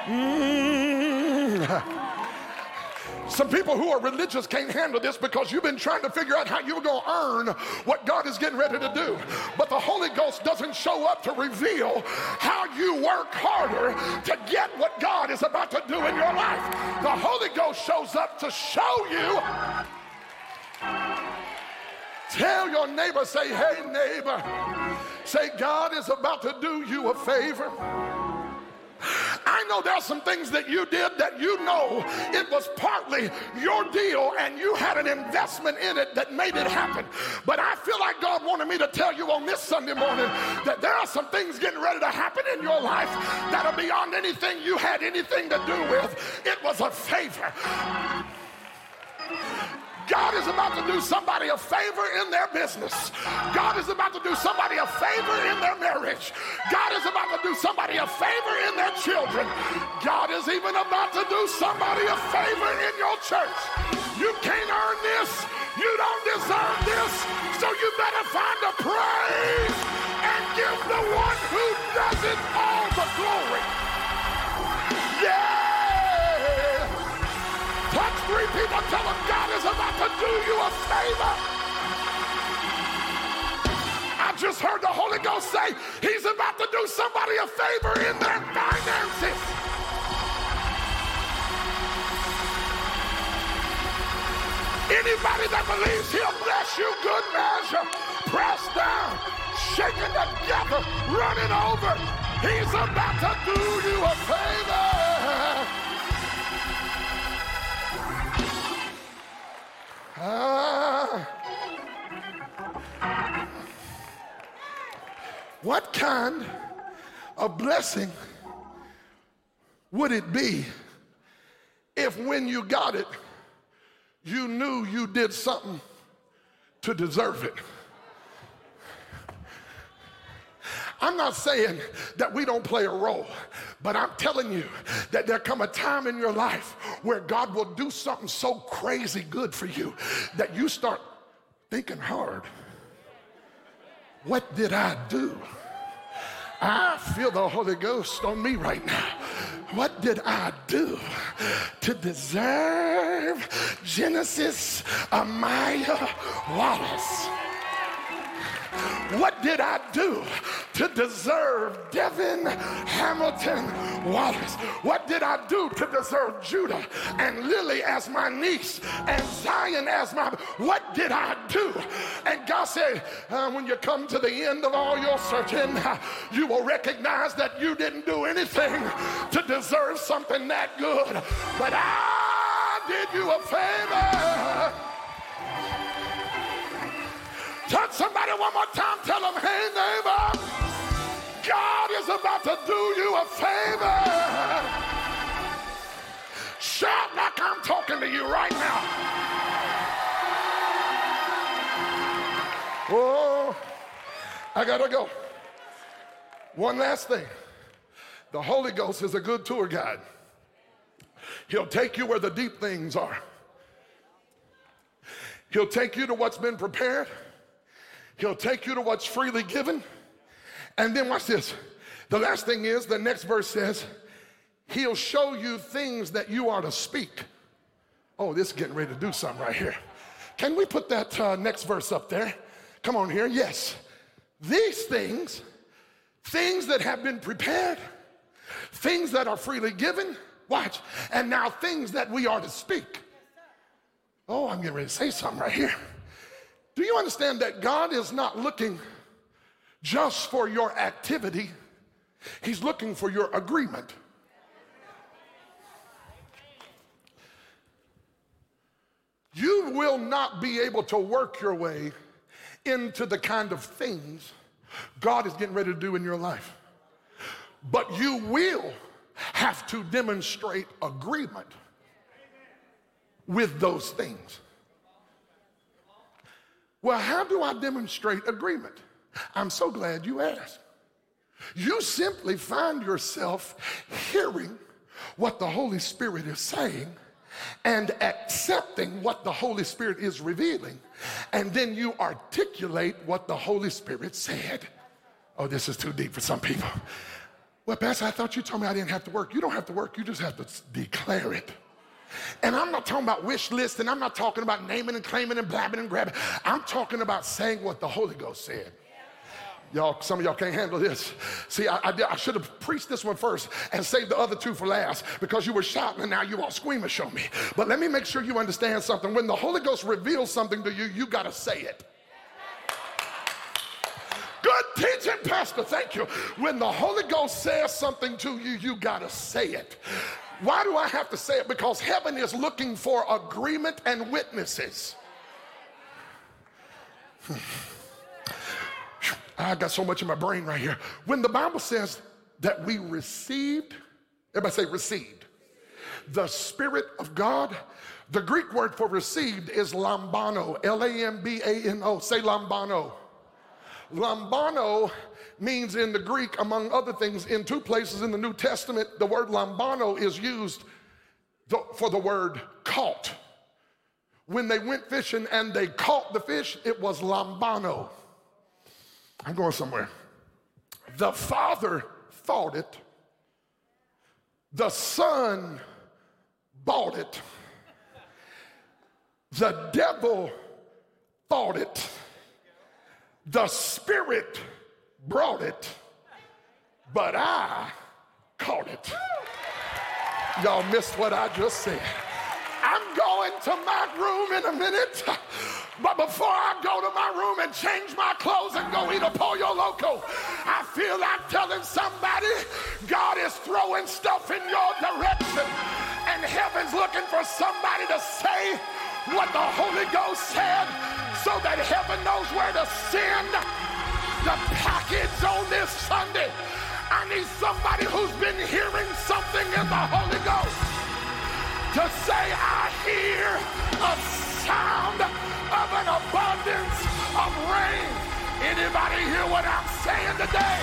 Mm. Some people who are religious can't handle this because you've been trying to figure out how you're going to earn what God is getting ready to do. But the Holy Ghost doesn't show up to reveal how you work harder to get what God is about to do in your life. The Holy Ghost shows up to show you. Tell your neighbor, say, hey, neighbor, say, God is about to do you a favor. I know there are some things that you did that you know it was partly your deal and you had an investment in it that made it happen. But I feel like God wanted me to tell you on this Sunday morning that there are some things getting ready to happen in your life that are beyond anything you had anything to do with. It was a favor. God is about to do somebody a favor in their business. God is about to do somebody a favor in their marriage. God is about to do somebody a favor in their children. God is even about to do somebody a favor in your church. You can't earn this. You don't deserve this. So you better find a praise and give the one who does it all the glory. Yeah! Touch three people, tell them do you a favor. I just heard the Holy Ghost say he's about to do somebody a favor in their finances. Anybody that believes he'll bless you, good measure, pressed down, shaken together, running over. He's about to do you a favor. Ah. What kind of blessing would it be if when you got it, you knew you did something to deserve it? I'm not saying that we don't play a role, but I'm telling you that there come a time in your life where God will do something so crazy good for you that you start thinking hard. What did I do? I feel the Holy Ghost on me right now. What did I do to deserve Genesis Amaya Wallace? What did I do to deserve Devin Hamilton Wallace? What did I do to deserve Judah and Lily as my niece and Zion as my? What did I do? And God said, uh, when you come to the end of all your searching, you will recognize that you didn't do anything to deserve something that good, but I did you a favor. Touch somebody one more time. Tell them, hey, neighbor, God is about to do you a favor. Shout like I'm talking to you right now. Oh, I gotta go. One last thing. The Holy Ghost is a good tour guide. He'll take you where the deep things are. He'll take you to what's been prepared. He'll take you to what's freely given. And then watch this. The last thing is the next verse says, He'll show you things that you are to speak. Oh, this is getting ready to do something right here. Can we put that uh, next verse up there? Come on here. Yes. These things things that have been prepared, things that are freely given, watch, and now things that we are to speak. Oh, I'm getting ready to say something right here. Do you understand that God is not looking just for your activity, He's looking for your agreement. You will not be able to work your way into the kind of things God is getting ready to do in your life. But you will have to demonstrate agreement with those things. Well, how do I demonstrate agreement? I'm so glad you asked. You simply find yourself hearing what the Holy Spirit is saying and accepting what the Holy Spirit is revealing, and then you articulate what the Holy Spirit said. Oh, this is too deep for some people. Well, Pastor, I thought you told me I didn't have to work. You don't have to work, you just have to declare it. And I'm not talking about wish list, and I'm not talking about naming and claiming and blabbing and grabbing. I'm talking about saying what the Holy Ghost said. Y'all, some of y'all can't handle this. See, I, I, I, should have preached this one first and saved the other two for last because you were shouting and now you all squeamish on me. But let me make sure you understand something. When the Holy Ghost reveals something to you, you got to say it. Good teaching, Pastor. Thank you. When the Holy Ghost says something to you, you got to say it. Why do I have to say it? Because heaven is looking for agreement and witnesses. I got so much in my brain right here. When the Bible says that we received, everybody say received, the Spirit of God, the Greek word for received is lambano, L A M B A N O. Say lambano. Lambano means in the Greek, among other things, in two places in the New Testament, the word lambano is used for the word caught. When they went fishing and they caught the fish, it was lambano. I'm going somewhere. The Father thought it, the Son bought it, the devil thought it, the Spirit brought it, but I caught it. Y'all missed what I just said. I'm going to my room in a minute. But before I go to my room and change my clothes and go eat a pollo loco, I feel like telling somebody God is throwing stuff in your direction. And heaven's looking for somebody to say what the Holy Ghost said so that heaven knows where to send the package on this Sunday. I need somebody who's been hearing something in the Holy Ghost to say, I hear a sound of an abundance of rain. Anybody hear what I'm saying today?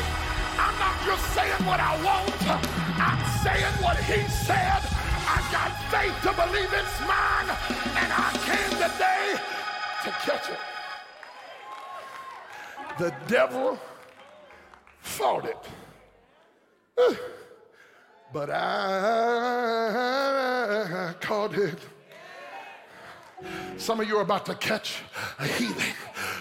I'm not just saying what I want. I'm saying what he said. I got faith to believe it's mine, and I came today to catch it. The devil fought it. But I caught it. Some of you are about to catch a healing.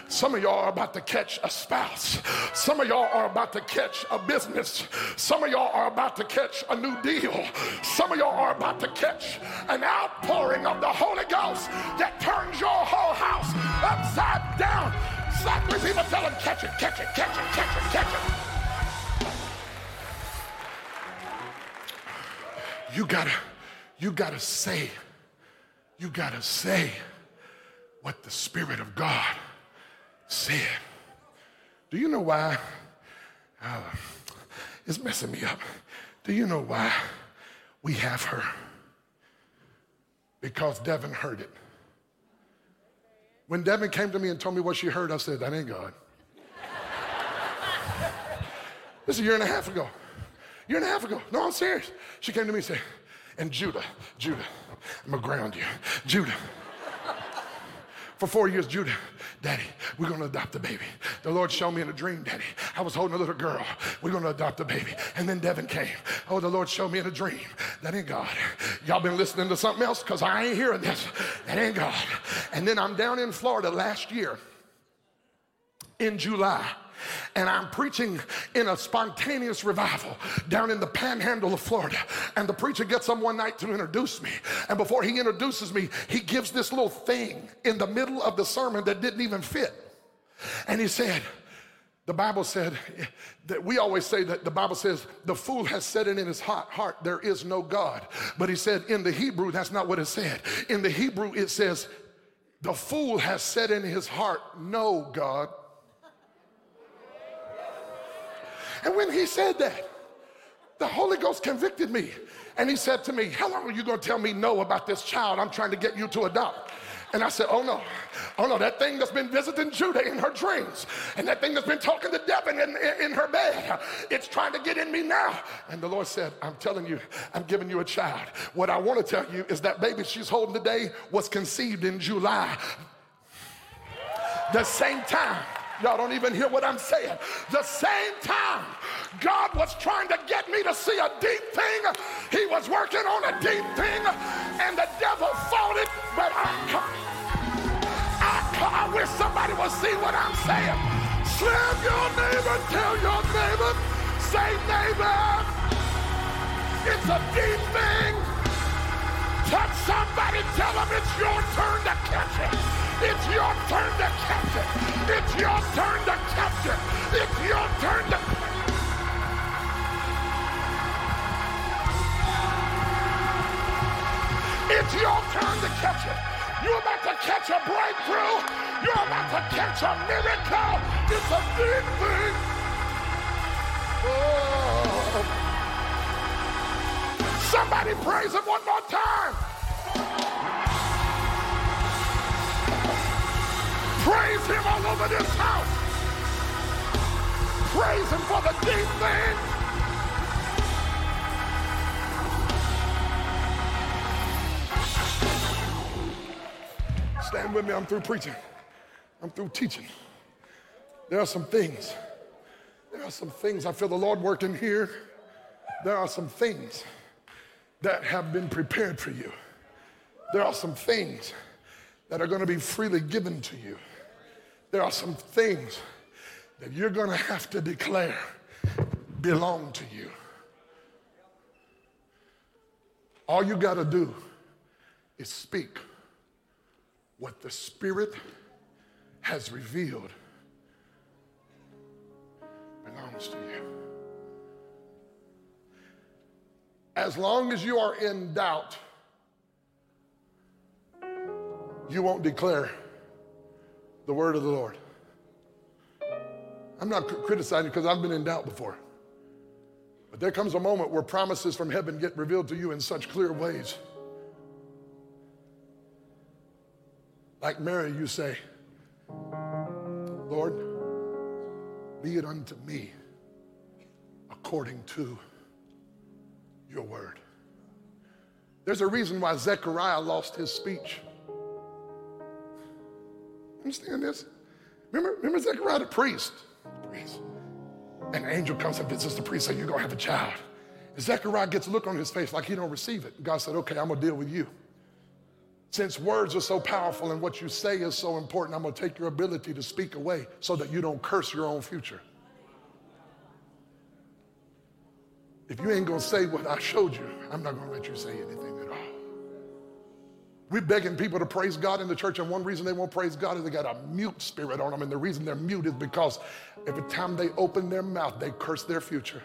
Some of y'all are about to catch a spouse. Some of y'all are about to catch a business. Some of y'all are about to catch a new deal. Some of y'all are about to catch an outpouring of the Holy Ghost that turns your whole house upside down. Slap three people, tell them, catch it, catch it, catch it, catch it, catch it. You gotta, you gotta say you got to say what the Spirit of God said. Do you know why? Uh, it's messing me up. Do you know why we have her? Because Devin heard it. When Devin came to me and told me what she heard, I said, That ain't God. this is a year and a half ago. Year and a half ago. No, I'm serious. She came to me and said, And Judah, Judah, I'm gonna ground you. Judah. For four years, Judah, Daddy, we're gonna adopt a baby. The Lord showed me in a dream, Daddy. I was holding a little girl. We're gonna adopt a baby. And then Devin came. Oh, the Lord showed me in a dream. That ain't God. Y'all been listening to something else? Because I ain't hearing this. That ain't God. And then I'm down in Florida last year in July. And I'm preaching in a spontaneous revival down in the panhandle of Florida. And the preacher gets up one night to introduce me. And before he introduces me, he gives this little thing in the middle of the sermon that didn't even fit. And he said, the Bible said that we always say that the Bible says the fool has said it in his heart, heart, there is no God. But he said in the Hebrew, that's not what it said. In the Hebrew, it says, the fool has said in his heart, no God. And when he said that, the Holy Ghost convicted me. And he said to me, How long are you going to tell me no about this child I'm trying to get you to adopt? And I said, Oh no, oh no, that thing that's been visiting Judah in her dreams, and that thing that's been talking to Devin in, in, in, her bed, it's trying to get in me now. And the Lord said, I'm telling you, I'm giving you a child. What I want to tell you is that baby she's holding today was conceived in July. The same time Y'all don't even hear what I'm saying. The same time God was trying to get me to see a deep thing, He was working on a deep thing, and the devil fought it, but I, I, I wish somebody would see what I'm saying. Slam your neighbor, tell your neighbor, say neighbor, it's a deep thing. Touch somebody, tell them it's your turn to catch it. It's your turn to catch it. It's your turn to catch it. It's your turn to It's your turn to catch it. You're about to catch a breakthrough. You're about to catch a miracle. It's a big thing. Oh. Somebody praise him one more time. Praise him all over this house. Praise him for the deep thing. Stand with me. I'm through preaching. I'm through teaching. There are some things. There are some things. I feel the Lord working here. There are some things that have been prepared for you. There are some things that are going to be freely given to you there are some things that you're going to have to declare belong to you. All you got to do is speak what the Spirit has revealed belongs to you. As long as you are in doubt, you won't declare the word of the Lord. I'm not criticizing because I've been in doubt before. But there comes a moment where promises from heaven get revealed to you in such clear ways. Like Mary, you say, Lord, be it unto me according to your word. There's a reason why Zechariah lost his speech. Understand this? Remember, remember Zechariah the priest? priest. An angel comes and visits the priest, say, You're gonna have a child. And Zechariah gets a look on his face like he don't receive it. God said, Okay, I'm gonna deal with you. Since words are so powerful and what you say is so important, I'm gonna take your ability to speak away so that you don't curse your own future. If you ain't gonna say what I showed you, I'm not gonna let you say anything. We're begging people to praise God in the church, and one reason they won't praise God is they got a mute spirit on them. And the reason they're mute is because every time they open their mouth, they curse their future.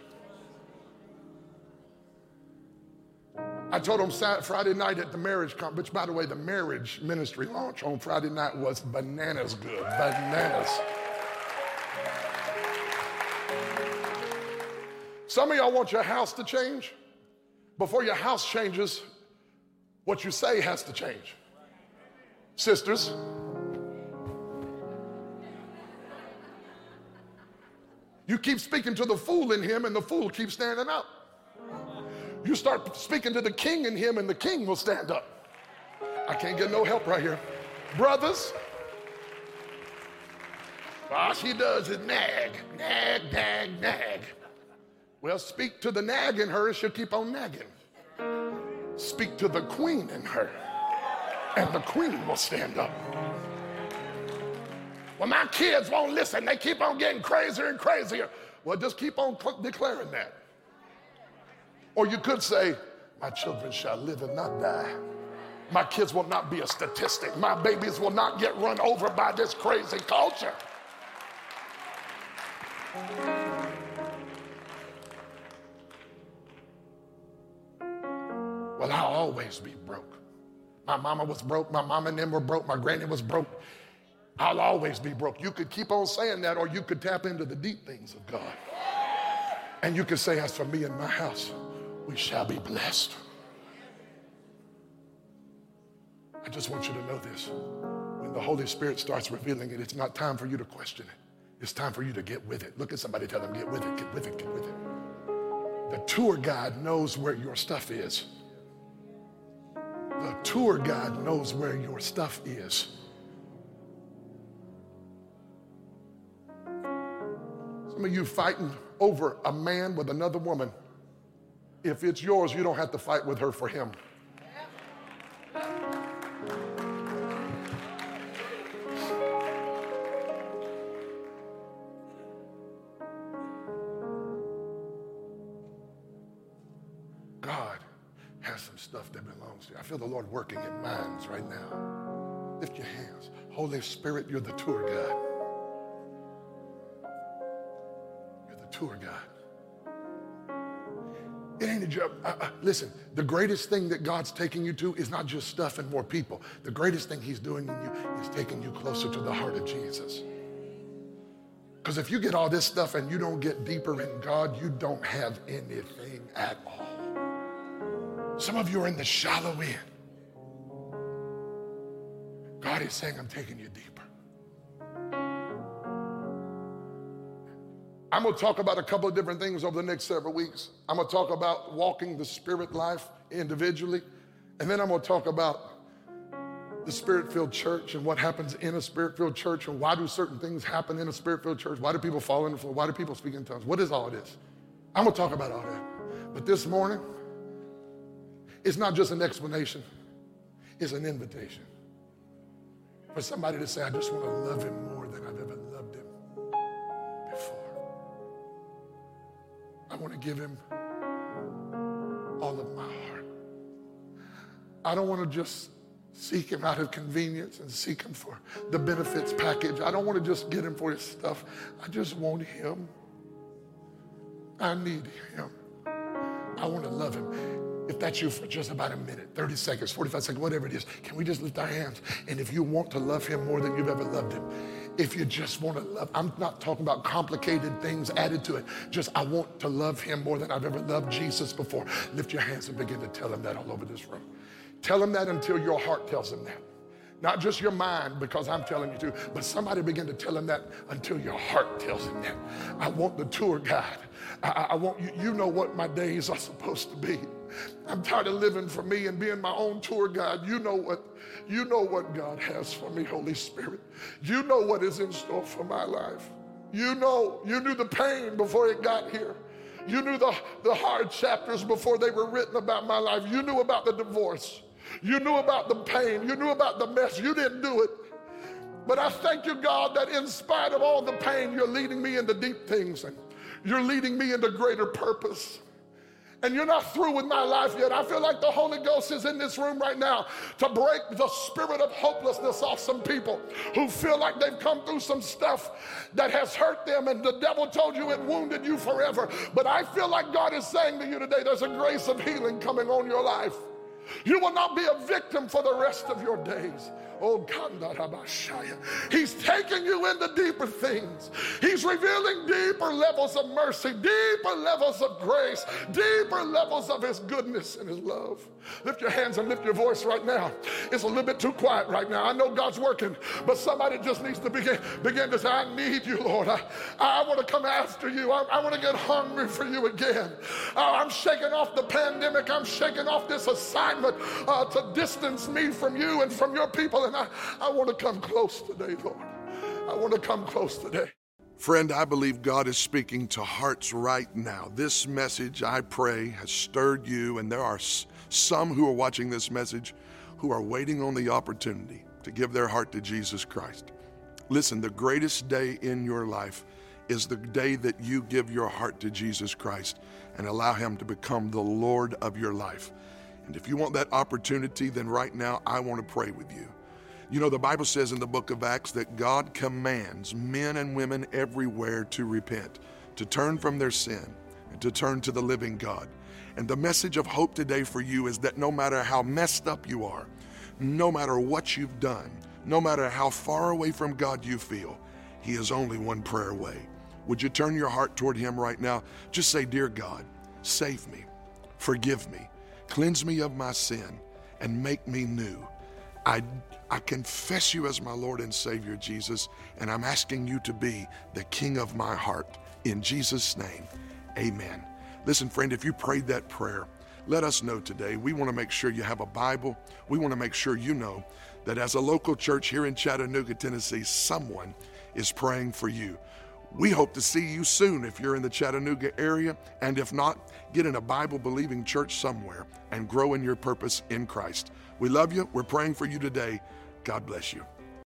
I told them Friday night at the marriage conference, which, by the way, the marriage ministry launch on Friday night was bananas good. Bananas. Some of y'all want your house to change. Before your house changes, what you say has to change. Sisters, you keep speaking to the fool in him, and the fool keeps standing up. You start speaking to the king in him, and the king will stand up. I can't get no help right here. Brothers, all she does is nag, nag, nag, nag. Well, speak to the nag in her, and she'll keep on nagging speak to the queen in her, and the queen will stand up. Well, my kids won't listen. They keep on getting crazier and crazier. Well, just keep on declaring that. Or you could say, My children shall live and not die. My kids will not be a statistic. My babies will not get run over by this crazy culture. Well, I'll always be broke. My mama was broke. My mama and them were broke. My granny was broke. I'll always be broke. You could keep on saying that, or you could tap into the deep things of God. And you could say, As for me and my house, we shall be blessed. I just want you to know this. When the Holy Spirit starts revealing it, it's not time for you to question it. It's time for you to get with it. Look at somebody, tell them, get with it, get with it, get with it. The tour guide knows where your stuff is. The tour guide knows where your stuff is. Some of you fighting over a man with another woman. If it's yours, you don't have to fight with her for him. Feel the Lord working in minds right now. Lift your hands. Holy Spirit, you're the tour guide. You're the tour guide. It ain't a job. Uh, uh, listen, the greatest thing that God's taking you to is not just stuff and more people. The greatest thing He's doing in you is taking you closer to the heart of Jesus. Because if you get all this stuff and you don't get deeper in God, you don't have anything at all. Some of you are in the shallow end. God is saying, I'm taking you deeper. I'm going to talk about a couple of different things over the next several weeks. I'm going to talk about walking the spirit life individually, and then I'm going to talk about the spirit filled church and what happens in a spirit filled church and why do certain things happen in a spirit filled church? Why do people fall in the floor? Why do people speak in tongues? What is all this? I'm going to talk about all that. But this morning, it's not just an explanation, it's an invitation for somebody to say, I just want to love him more than I've ever loved him before. I want to give him all of my heart. I don't want to just seek him out of convenience and seek him for the benefits package. I don't want to just get him for his stuff. I just want him. I need him. I want to love him. If that's you for just about a minute, 30 seconds, 45 seconds, whatever it is, can we just lift our hands? And if you want to love him more than you've ever loved him, if you just want to love, I'm not talking about complicated things added to it. Just, I want to love him more than I've ever loved Jesus before. Lift your hands and begin to tell him that all over this room. Tell him that until your heart tells him that. Not just your mind, because I'm telling you to, but somebody begin to tell him that until your heart tells him that. I want the tour guide. I, I want you, you know what my days are supposed to be. I'm tired of living for me and being my own tour guide. You know what, you know what God has for me, Holy Spirit. You know what is in store for my life. You know, you knew the pain before it got here. You knew the, the hard chapters before they were written about my life. You knew about the divorce. You knew about the pain. You knew about the mess. You didn't do it. But I thank you, God, that in spite of all the pain, you're leading me into deep things and you're leading me into greater purpose and you're not through with my life yet. I feel like the Holy Ghost is in this room right now to break the spirit of hopelessness off some people who feel like they've come through some stuff that has hurt them and the devil told you it wounded you forever. But I feel like God is saying to you today there's a grace of healing coming on your life. You will not be a victim for the rest of your days. Oh. He's taking you into deeper things. He's revealing deeper levels of mercy, deeper levels of grace, deeper levels of His goodness and His love. Lift your hands and lift your voice right now. It's a little bit too quiet right now. I know God's working, but somebody just needs to begin, begin to say, I need you, Lord. I, I want to come after you. I, I want to get hungry for you again. Uh, I'm shaking off the pandemic. I'm shaking off this assignment uh, to distance me from you and from your people. And I, I want to come close today, Lord. I want to come close today. Friend, I believe God is speaking to hearts right now. This message, I pray, has stirred you, and there are some who are watching this message who are waiting on the opportunity to give their heart to Jesus Christ. Listen, the greatest day in your life is the day that you give your heart to Jesus Christ and allow Him to become the Lord of your life. And if you want that opportunity, then right now I want to pray with you. You know, the Bible says in the book of Acts that God commands men and women everywhere to repent, to turn from their sin, and to turn to the living God. And the message of hope today for you is that no matter how messed up you are, no matter what you've done, no matter how far away from God you feel, He is only one prayer away. Would you turn your heart toward Him right now? Just say, Dear God, save me, forgive me, cleanse me of my sin, and make me new. I, I confess you as my Lord and Savior, Jesus, and I'm asking you to be the King of my heart. In Jesus' name, amen. Listen, friend, if you prayed that prayer, let us know today. We want to make sure you have a Bible. We want to make sure you know that as a local church here in Chattanooga, Tennessee, someone is praying for you. We hope to see you soon if you're in the Chattanooga area, and if not, get in a Bible believing church somewhere and grow in your purpose in Christ. We love you. We're praying for you today. God bless you.